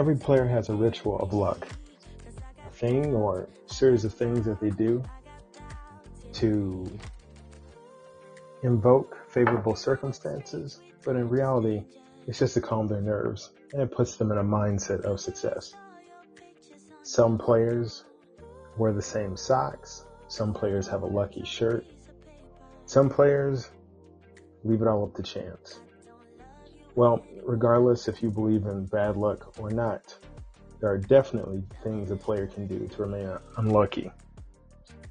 Every player has a ritual of luck, a thing or series of things that they do to invoke favorable circumstances, but in reality, it's just to calm their nerves and it puts them in a mindset of success. Some players wear the same socks. Some players have a lucky shirt. Some players leave it all up to chance. Well, regardless if you believe in bad luck or not, there are definitely things a player can do to remain unlucky.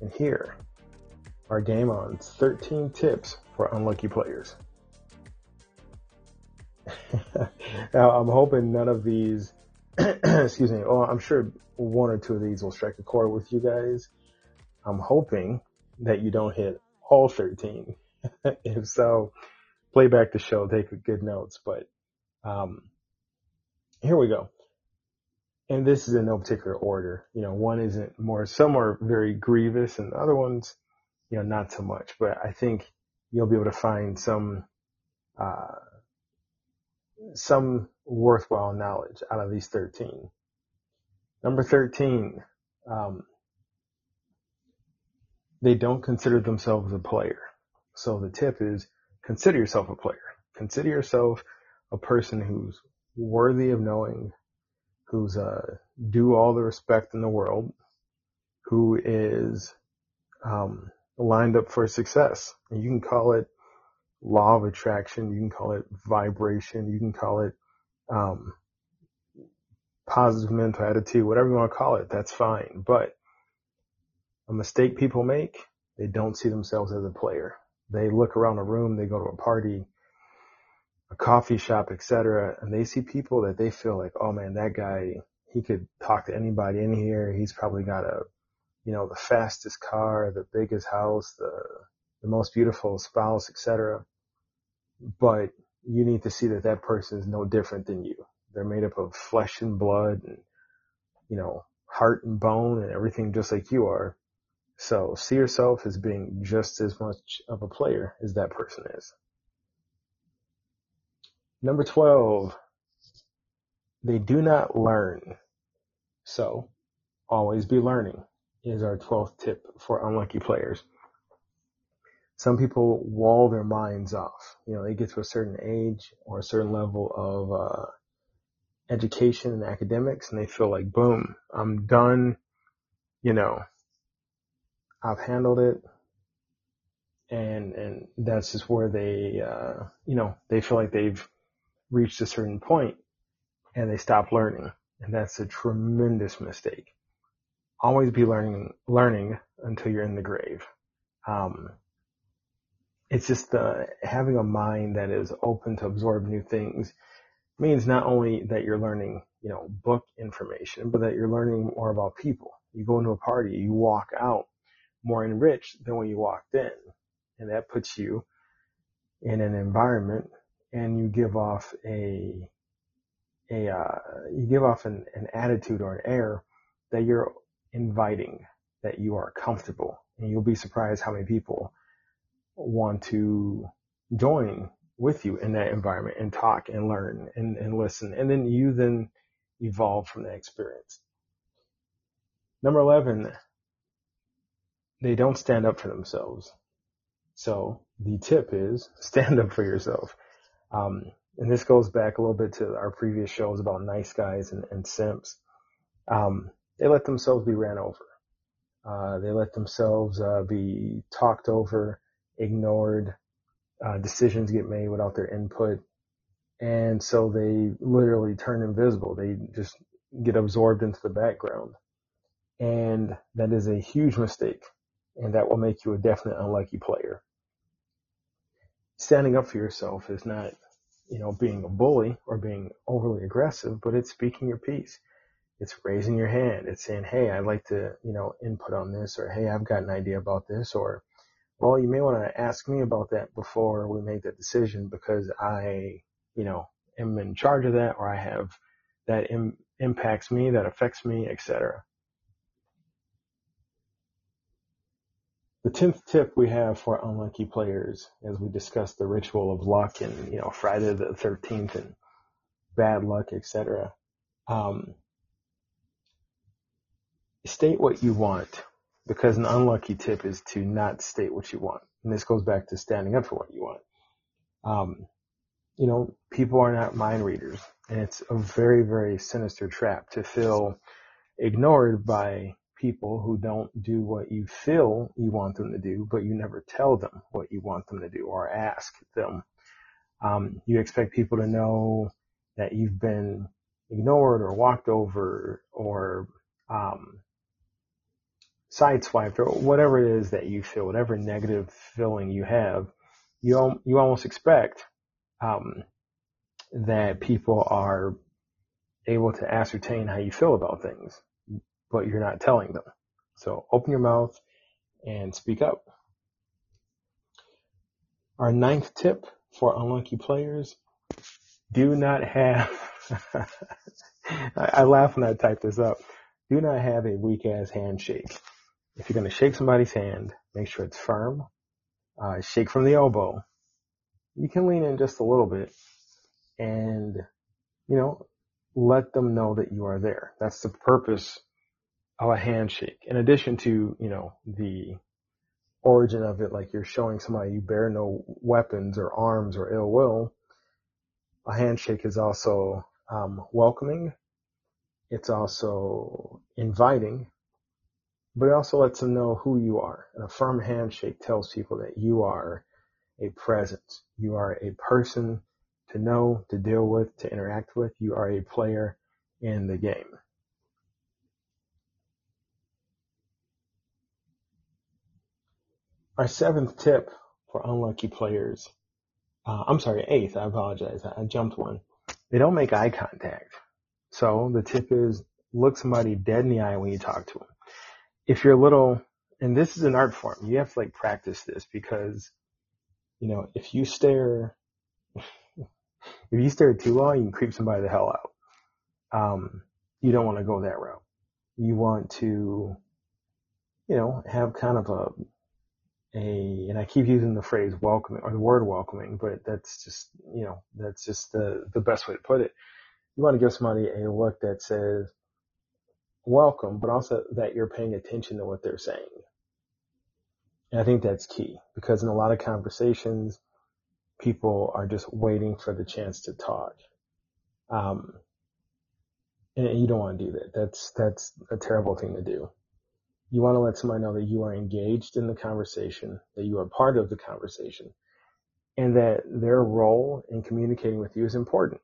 And here are Game On's 13 tips for unlucky players. now, I'm hoping none of these, excuse me, oh, I'm sure one or two of these will strike a chord with you guys. I'm hoping that you don't hit all 13. if so, play back the show, take good notes, but um, here we go. And this is in no particular order. You know, one isn't more, some are very grievous and other ones, you know, not so much, but I think you'll be able to find some, uh, some worthwhile knowledge out of these 13. Number 13, um, they don't consider themselves a player. So the tip is consider yourself a player. Consider yourself a person who's worthy of knowing, who's uh, due all the respect in the world, who is um, lined up for success. And you can call it law of attraction, you can call it vibration, you can call it um, positive mental attitude, whatever you want to call it, that's fine. But a mistake people make, they don't see themselves as a player. They look around a room, they go to a party, a coffee shop, etc., and they see people that they feel like, oh man, that guy, he could talk to anybody in here. He's probably got a, you know, the fastest car, the biggest house, the the most beautiful spouse, etc. But you need to see that that person is no different than you. They're made up of flesh and blood, and you know, heart and bone, and everything just like you are. So see yourself as being just as much of a player as that person is. Number 12, they do not learn. So always be learning is our 12th tip for unlucky players. Some people wall their minds off. You know, they get to a certain age or a certain level of uh, education and academics and they feel like, boom, I'm done. You know, I've handled it. And, and that's just where they, uh, you know, they feel like they've reached a certain point and they stop learning. And that's a tremendous mistake. Always be learning, learning until you're in the grave. Um, it's just uh, having a mind that is open to absorb new things means not only that you're learning, you know, book information, but that you're learning more about people. You go into a party, you walk out more enriched than when you walked in. And that puts you in an environment and you give off a, a, uh, you give off an, an attitude or an air that you're inviting, that you are comfortable. And you'll be surprised how many people want to join with you in that environment and talk and learn and, and listen. And then you then evolve from that experience. Number 11, they don't stand up for themselves. So the tip is stand up for yourself. Um, and this goes back a little bit to our previous shows about nice guys and, and simps. Um, they let themselves be ran over. Uh, they let themselves uh, be talked over, ignored, uh, decisions get made without their input. And so they literally turn invisible. They just get absorbed into the background. And that is a huge mistake. And that will make you a definite unlucky player. Standing up for yourself is not, you know, being a bully or being overly aggressive, but it's speaking your piece. It's raising your hand. It's saying, Hey, I'd like to, you know, input on this or Hey, I've got an idea about this or well, you may want to ask me about that before we make that decision because I, you know, am in charge of that or I have that Im- impacts me, that affects me, etc. The 10th tip we have for unlucky players as we discuss the ritual of luck and, you know, Friday the 13th and bad luck, etc. Um, state what you want because an unlucky tip is to not state what you want. And this goes back to standing up for what you want. Um, you know, people are not mind readers and it's a very, very sinister trap to feel ignored by people who don't do what you feel you want them to do, but you never tell them what you want them to do or ask them. Um, you expect people to know that you've been ignored or walked over or um, sideswiped or whatever it is that you feel, whatever negative feeling you have, you you almost expect um, that people are able to ascertain how you feel about things, but you're not telling them. So open your mouth and speak up. Our ninth tip for unlucky players: do not have. I laugh when I type this up. Do not have a weak ass handshake if you're going to shake somebody's hand, make sure it's firm. Uh, shake from the elbow. You can lean in just a little bit and, you know, let them know that you are there. That's the purpose a handshake. In addition to, you know, the origin of it, like you're showing somebody you bear no weapons or arms or ill will, a handshake is also um, welcoming. It's also inviting but it also lets them know who you are. And a firm handshake tells people that you are a presence. You are a person to know, to deal with, to interact with. You are a player in the game. Our seventh tip for unlucky players, uh, I'm sorry, eighth, I apologize. I jumped one. They don't make eye contact. So the tip is look somebody dead in the eye when you talk to them if you're a little, and this is an art form, you have to like practice this because, you know, if you stare, if you stare too long, you can creep somebody the hell out. Um, you don't want to go that route. You want to, you know, have kind of a, a, and I keep using the phrase welcoming or the word welcoming, but that's just, you know, that's just the, the best way to put it. You want to give somebody a look that says, welcome, but also that you're paying attention to what they're saying. And I think that's key because in a lot of conversations, people are just waiting for the chance to talk. Um, and you don't want to do that. That's, that's a terrible thing to do. You want to let somebody know that you are engaged in the conversation, that you are part of the conversation, and that their role in communicating with you is important.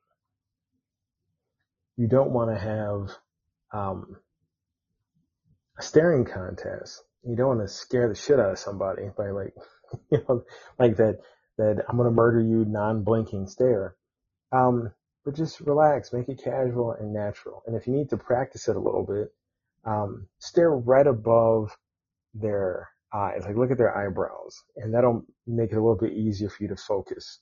You don't want to have um, a staring contest. You don't want to scare the shit out of somebody by like, you know, like that, that I'm going to murder you non-blinking stare. Um, but just relax, make it casual and natural. And if you need to practice it a little bit, um, stare right above their eyes, like look at their eyebrows and that'll make it a little bit easier for you to focus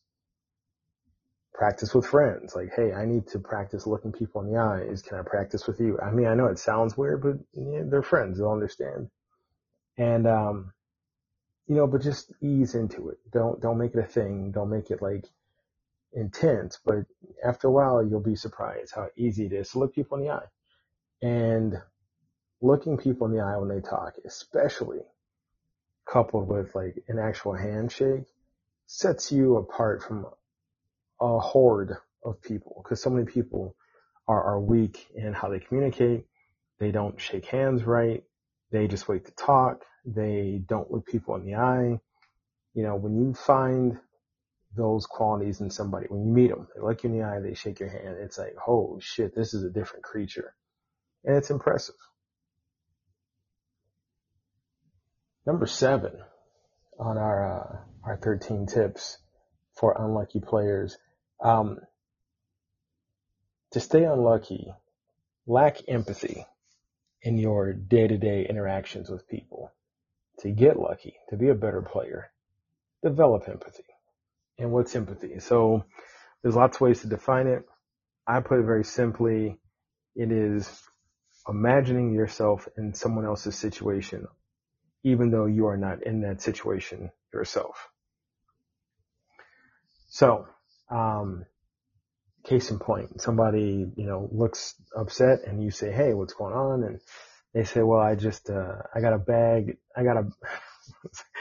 practice with friends. Like, hey, I need to practice looking people in the eyes. Can I practice with you? I mean, I know it sounds weird, but yeah, they're friends. They'll understand. And, um, you know, but just ease into it. Don't, don't make it a thing. Don't make it like intense, but after a while, you'll be surprised how easy it is to look people in the eye. And looking people in the eye when they talk, especially coupled with like an actual handshake, sets you apart from a horde of people because so many people are, are weak in how they communicate. They don't shake hands right. They just wait to talk. They don't look people in the eye. You know, when you find those qualities in somebody, when you meet them, they look you in the eye, they shake your hand. It's like, oh shit, this is a different creature. And it's impressive. Number seven on our, uh, our 13 tips for unlucky players. Um, to stay unlucky, lack empathy in your day to day interactions with people. To get lucky, to be a better player, develop empathy. And what's empathy? So there's lots of ways to define it. I put it very simply. It is imagining yourself in someone else's situation, even though you are not in that situation yourself. So, um, case in point, somebody, you know, looks upset and you say, Hey, what's going on? And they say, well, I just, uh, I got a bag. I got a,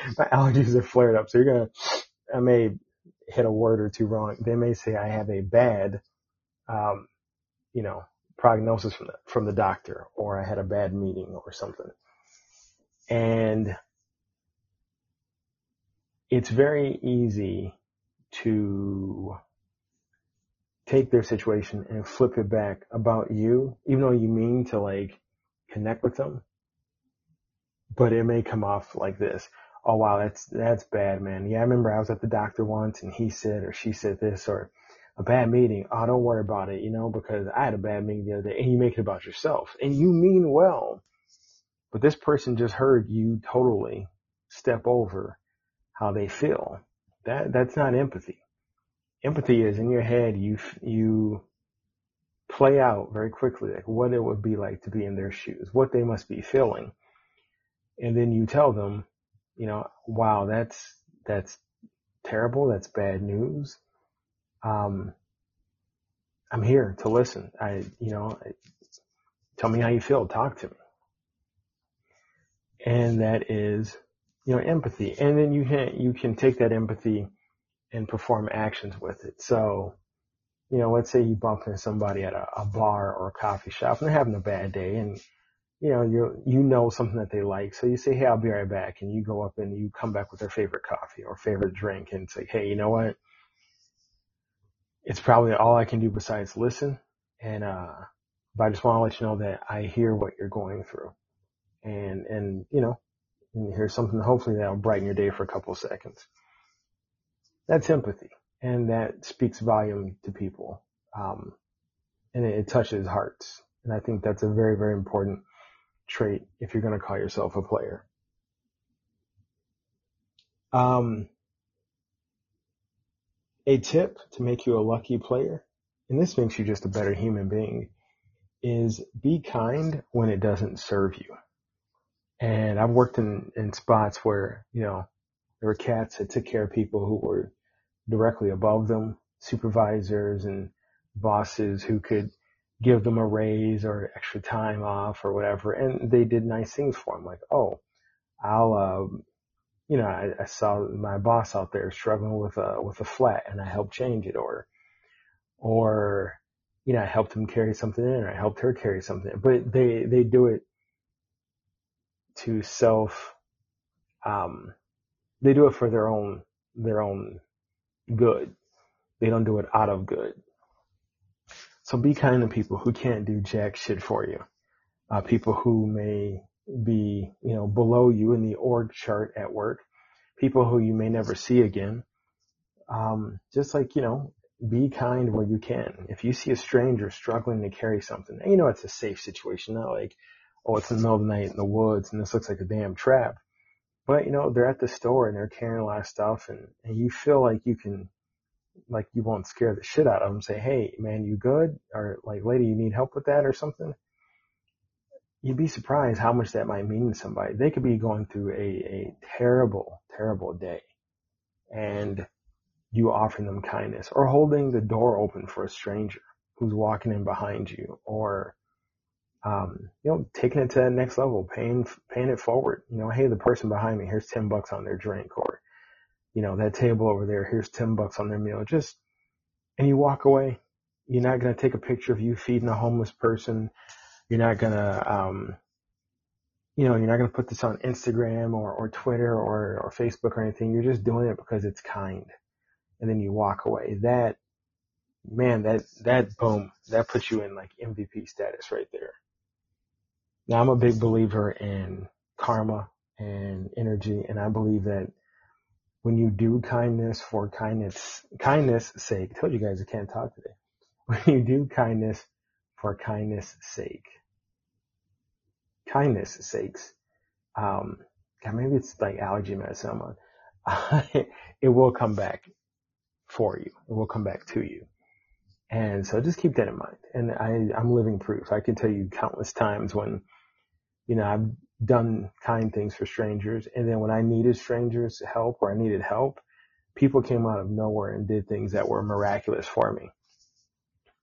my allergies are flared up. So you're going to, I may hit a word or two wrong. They may say I have a bad, um, you know, prognosis from the, from the doctor or I had a bad meeting or something. And it's very easy to take their situation and flip it back about you, even though you mean to like connect with them, but it may come off like this. Oh wow, that's, that's bad, man. Yeah, I remember I was at the doctor once and he said or she said this or a bad meeting. Oh, don't worry about it, you know, because I had a bad meeting the other day and you make it about yourself and you mean well, but this person just heard you totally step over how they feel. That, that's not empathy empathy is in your head, you, you play out very quickly, like what it would be like to be in their shoes, what they must be feeling. And then you tell them, you know, wow, that's, that's terrible. That's bad news. Um, I'm here to listen. I, you know, tell me how you feel. Talk to me. And that is, you know, empathy. And then you can, you can take that empathy and perform actions with it. So, you know, let's say you bump into somebody at a, a bar or a coffee shop and they're having a bad day and, you know, you you know something that they like. So you say, Hey, I'll be right back. And you go up and you come back with their favorite coffee or favorite drink and say, Hey, you know what? It's probably all I can do besides listen. And, uh, but I just want to let you know that I hear what you're going through and, and, you know, and here's something hopefully that'll brighten your day for a couple of seconds. That's empathy, and that speaks volume to people, um, and it, it touches hearts. And I think that's a very, very important trait if you're going to call yourself a player. Um, a tip to make you a lucky player, and this makes you just a better human being, is be kind when it doesn't serve you. And I've worked in, in spots where, you know, there were cats that took care of people who were directly above them, supervisors and bosses who could give them a raise or extra time off or whatever. And they did nice things for them. Like, oh, I'll, uh, you know, I, I saw my boss out there struggling with a, with a flat and I helped change it or, or, you know, I helped him carry something in or I helped her carry something, but they, they do it to self, um, they do it for their own, their own good. They don't do it out of good. So be kind to people who can't do jack shit for you. Uh, people who may be, you know, below you in the org chart at work. People who you may never see again. Um, just like, you know, be kind where you can. If you see a stranger struggling to carry something, you know it's a safe situation, not like, oh, it's the middle of the night in the woods and this looks like a damn trap. But you know, they're at the store and they're carrying a lot of stuff and, and you feel like you can, like you won't scare the shit out of them. Say, hey man, you good? Or like, lady, you need help with that or something? you'd be surprised how much that might mean to somebody. They could be going through a, a terrible, terrible day and you offering them kindness or holding the door open for a stranger who's walking in behind you or, um, you know, taking it to that next level, paying, paying it forward. You know, hey, the person behind me, here's 10 bucks on their drink or, you know, that table over there, here's 10 bucks on their meal. Just, and you walk away. You're not to take a picture of you feeding a homeless person. You're not to, um, you know, you're not to put this on Instagram or, or Twitter or, or Facebook or anything. You're just doing it because it's kind. And then you walk away. That, man, that, that boom, that puts you in like MVP status right there. Now I'm a big believer in karma and energy. And I believe that when you do kindness for kindness, kindness sake, I told you guys I can't talk today. When you do kindness for kindness sake, kindness sakes, um, God, maybe it's like allergy medicine I'm on. it will come back for you. It will come back to you. And so just keep that in mind. And I, I'm living proof. I can tell you countless times when, you know, I've done kind things for strangers. And then when I needed strangers help or I needed help, people came out of nowhere and did things that were miraculous for me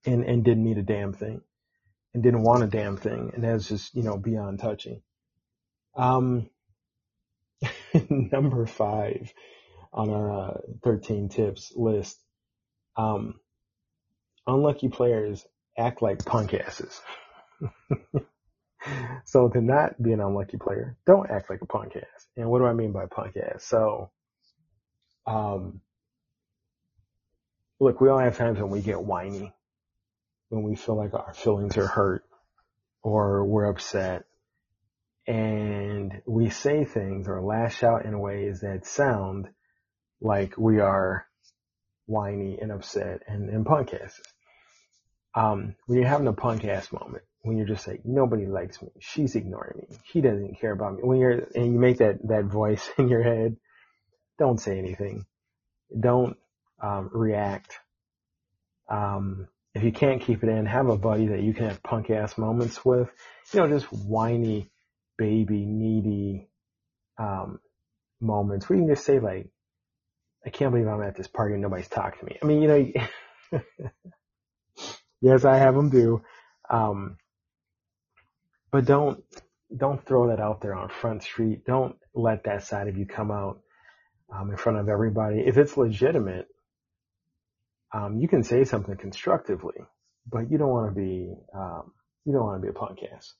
and, and didn't need a damn thing and didn't want a damn thing. And that's just, you know, beyond touching. Um, number five on our uh, 13 tips list. Um, unlucky players act like punk asses. so to not be an unlucky player, don't act like a punk ass. And what do I mean by punk ass? So, um, look, we all have times when we get whiny when we feel like our feelings are hurt or we're upset and we say things or lash out in ways that sound like we are whiny and upset and, and punk. Um, when you're having a punk ass moment, when you're just like, nobody likes me, she's ignoring me, he doesn't care about me, when you're, and you make that, that voice in your head, don't say anything. Don't, um, react. Um, if you can't keep it in, have a buddy that you can have punk ass moments with. You know, just whiny, baby, needy um, moments where you can just say like, "I can't believe I'm at this party and nobody's talking to me." I mean, you know, yes, I have them do, um, but don't don't throw that out there on Front Street. Don't let that side of you come out um, in front of everybody. If it's legitimate, um, you can say something constructively, but you don't want to be, um, you don't want to be a punk ass.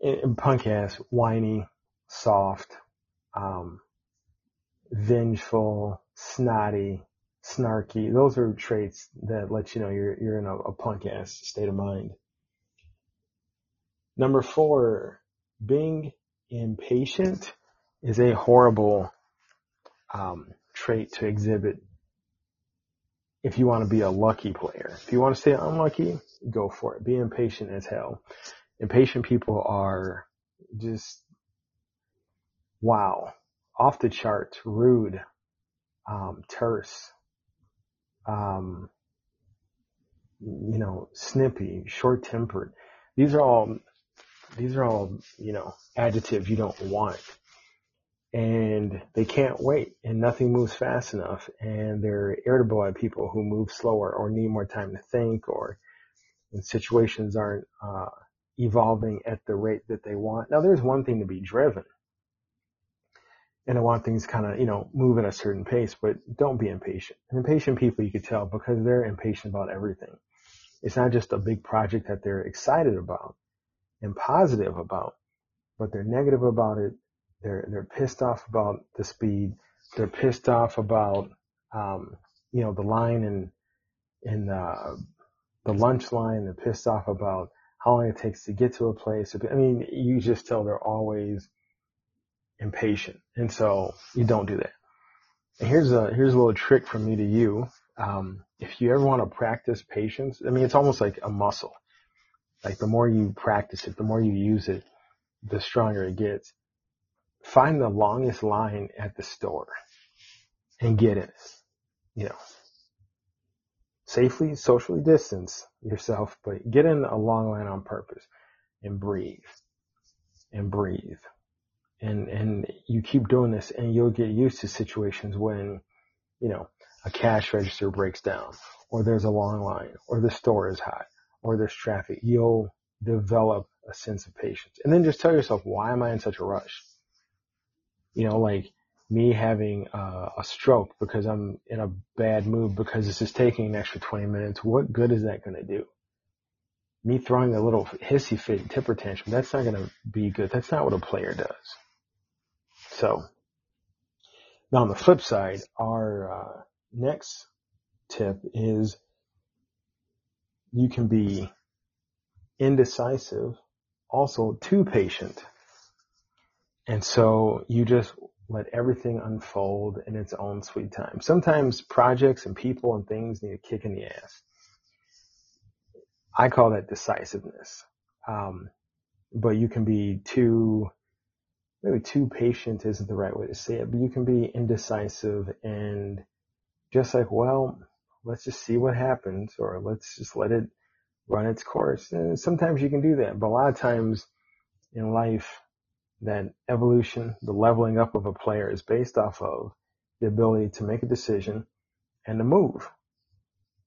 And punk ass, whiny, soft, um, vengeful, snotty, snarky. Those are traits that let you know you're, you're in a, a punk ass state of mind. Number four, being impatient is a horrible um, trait to exhibit if you want to be a lucky player. If you want to stay unlucky, go for it. Be impatient as hell. Impatient people are just, wow, off the charts, rude, um, terse, um, you know, snippy, short tempered. These are all, these are all, you know, adjectives you don't want and they can't wait and nothing moves fast enough and they're irritable at people who move slower or need more time to think or when situations aren't uh, evolving at the rate that they want. Now there's one thing to be driven and I want things kind of, you know, move at a certain pace, but don't be impatient. And impatient people you could tell because they're impatient about everything. It's not just a big project that they're excited about and positive about, but they're negative about it they're they're pissed off about the speed. They're pissed off about um, you know the line and in the the lunch line. They're pissed off about how long it takes to get to a place. I mean, you just tell they're always impatient, and so you don't do that. And here's a here's a little trick from me to you. Um, if you ever want to practice patience, I mean, it's almost like a muscle. Like the more you practice it, the more you use it, the stronger it gets find the longest line at the store and get in it. You know, safely, socially distance yourself, but get in a long line on purpose. and breathe and breathe. And, and you keep doing this and you'll get used to situations when, you know, a cash register breaks down or there's a long line or the store is hot or there's traffic. You'll develop a sense of patience and then just tell yourself, why am I in such a rush? You know, like me having uh, a stroke because I'm in a bad mood because this is taking an extra 20 minutes. What good is that going to do? Me throwing a little hissy fit temper tantrum, that's not going to be good. That's not what a player does. So now on the flip side, our uh, next tip is you can be indecisive, also too patient. And so you just let everything unfold in its own sweet time. Sometimes projects and people and things need a kick in the ass. I call that decisiveness. Um, but you can be too, maybe too patient isn't the right way to say it, but you can be indecisive and just like, well, let's just see what happens or let's just let it run its course. And sometimes you can do that, but a lot of times in life, that evolution, the leveling up of a player is based off of the ability to make a decision and to move.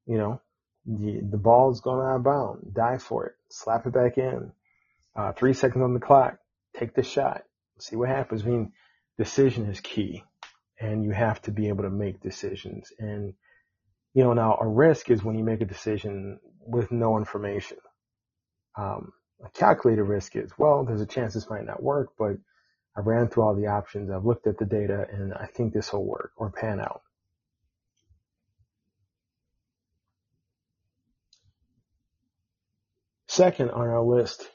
You know, the, the ball is going out of bounds, dive for it, slap it back in, uh, three seconds on the clock, take the shot, see what happens. I mean, decision is key and you have to be able to make decisions. And, you know, now a risk is when you make a decision with no information. Um, a calculated risk is, well, there's a chance this might not work, but I ran through all the options. I've looked at the data and I think this will work or pan out. Second on our list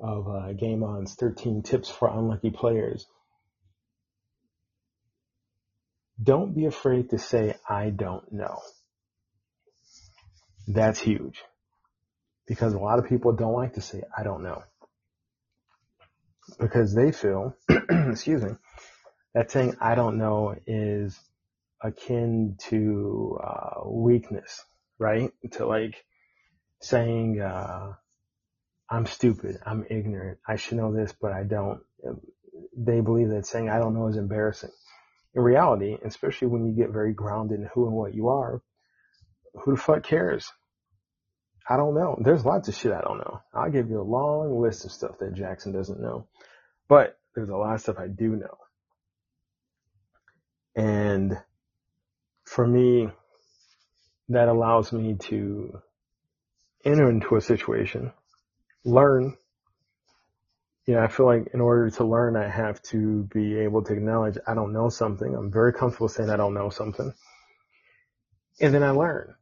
of uh, Game On's 13 tips for unlucky players. Don't be afraid to say, I don't know. That's huge because a lot of people don't like to say, I don't know. Because they feel, excuse me, that saying, I don't know is akin to uh, weakness, right? To like saying, uh, I'm stupid, I'm ignorant, I should know this, but I don't. They believe that saying I don't know is embarrassing. In reality, especially when you get very grounded in who and what you are, who the fuck cares? I don't know. There's lots of shit I don't know. I'll give you a long list of stuff that Jackson doesn't know. But there's a lot of stuff I do know. And for me, that allows me to enter into a situation, learn. Yeah, I feel like in order to learn, I have to be able to acknowledge I don't know something. I'm very comfortable saying I don't know something. And then I learn.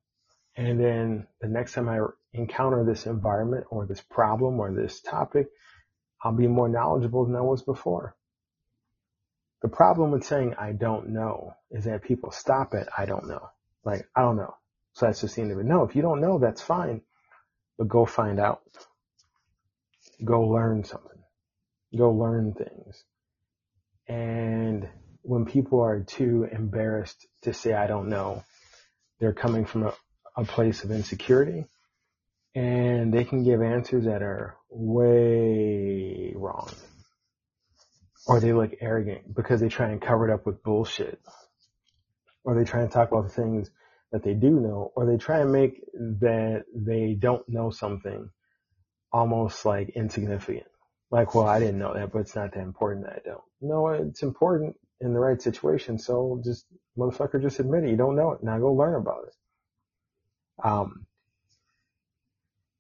And then the next time I encounter this environment or this problem or this topic, I'll be more knowledgeable than I was before. The problem with saying I don't know is that people stop at I don't know. Like, I don't know. So that's just the end of it. No, if you don't know, that's fine. But go find out. Go learn something. Go learn things. And when people are too embarrassed to say I don't know, they're coming from a, a place of insecurity and they can give answers that are way wrong. Or they look arrogant because they try and cover it up with bullshit. Or they try and talk about the things that they do know, or they try and make that they don't know something almost like insignificant. Like, well, I didn't know that, but it's not that important that I don't. No, it's important in the right situation. So just, motherfucker, just admit it. You don't know it. Now go learn about it. Um,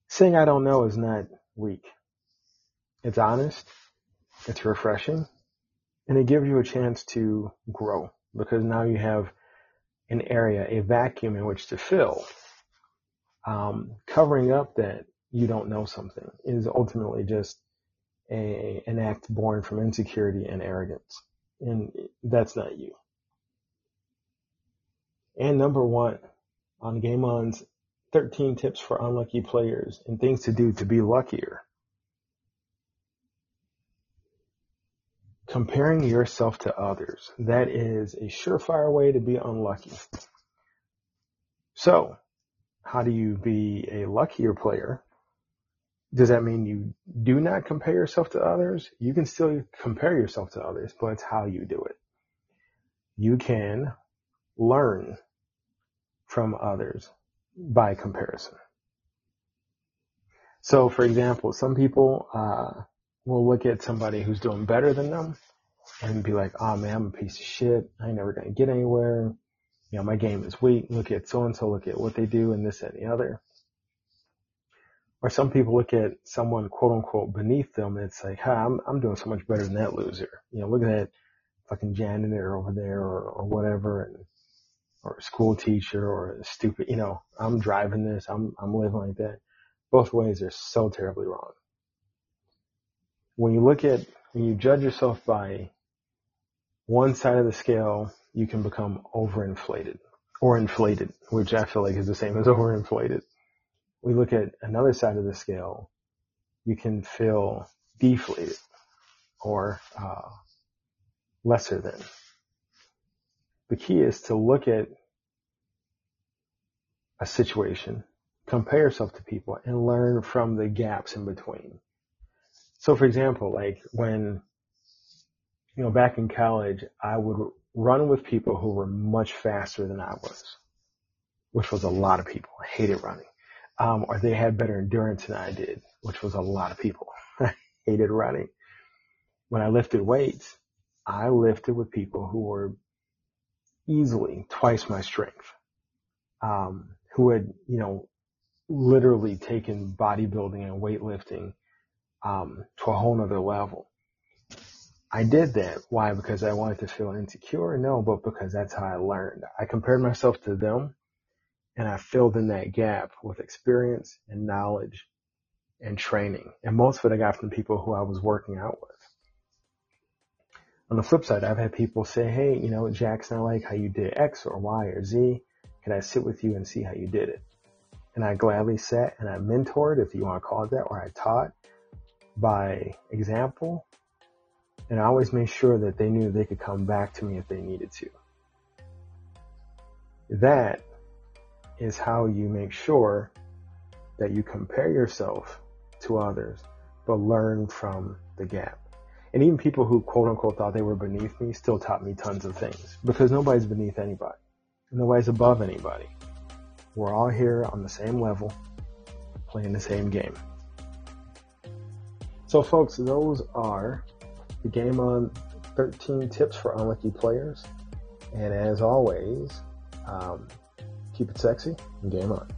saying I don't know is not weak. It's honest. It's refreshing and it gives you a chance to grow because now you have an area, a vacuum in which to fill. Um, covering up that you don't know something is ultimately just a, an act born from insecurity and arrogance. And that's not you. And number one on Game On's 13 tips for unlucky players and things to do to be luckier. Comparing yourself to others. That is a surefire way to be unlucky. So, how do you be a luckier player? Does that mean you do not compare yourself to others? You can still compare yourself to others, but it's how you do it. You can learn from others by comparison. So, for example, some people uh, will look at somebody who's doing better than them and be like, "Oh man, I'm a piece of shit. I ain't never gonna get anywhere. You know, my game is weak. Look at so and so. Look at what they do, and this and the other." Or some people look at someone quote unquote beneath them and it's like, "Huh, I'm I'm doing so much better than that loser." You know, look at that fucking janitor over there or, or whatever, and or a school teacher or a stupid. You know, I'm driving this. I'm I'm living like that. Both ways are so terribly wrong. When you look at when you judge yourself by one side of the scale, you can become overinflated or inflated, which I feel like is the same as overinflated. We look at another side of the scale, you can feel deflated or uh, lesser than. The key is to look at a situation, compare yourself to people, and learn from the gaps in between. So, for example, like when you know, back in college, I would run with people who were much faster than I was, which was a lot of people. I hated running. Um, or they had better endurance than I did, which was a lot of people. I hated running. When I lifted weights, I lifted with people who were easily twice my strength, um, who had, you know, literally taken bodybuilding and weightlifting um, to a whole nother level. I did that. Why? Because I wanted to feel insecure? No, but because that's how I learned. I compared myself to them and I filled in that gap with experience and knowledge and training. And most of it I got from people who I was working out with. On the flip side, I've had people say, Hey, you know, Jackson, I like how you did X or Y or Z. Can I sit with you and see how you did it? And I gladly sat and I mentored, if you want to call it that, or I taught by example and I always made sure that they knew they could come back to me if they needed to. That is how you make sure that you compare yourself to others, but learn from the gap. And even people who quote unquote thought they were beneath me still taught me tons of things because nobody's beneath anybody. Nobody's above anybody. We're all here on the same level, playing the same game. So folks, those are the game on 13 tips for unlucky players. And as always, um, keep it sexy and game on.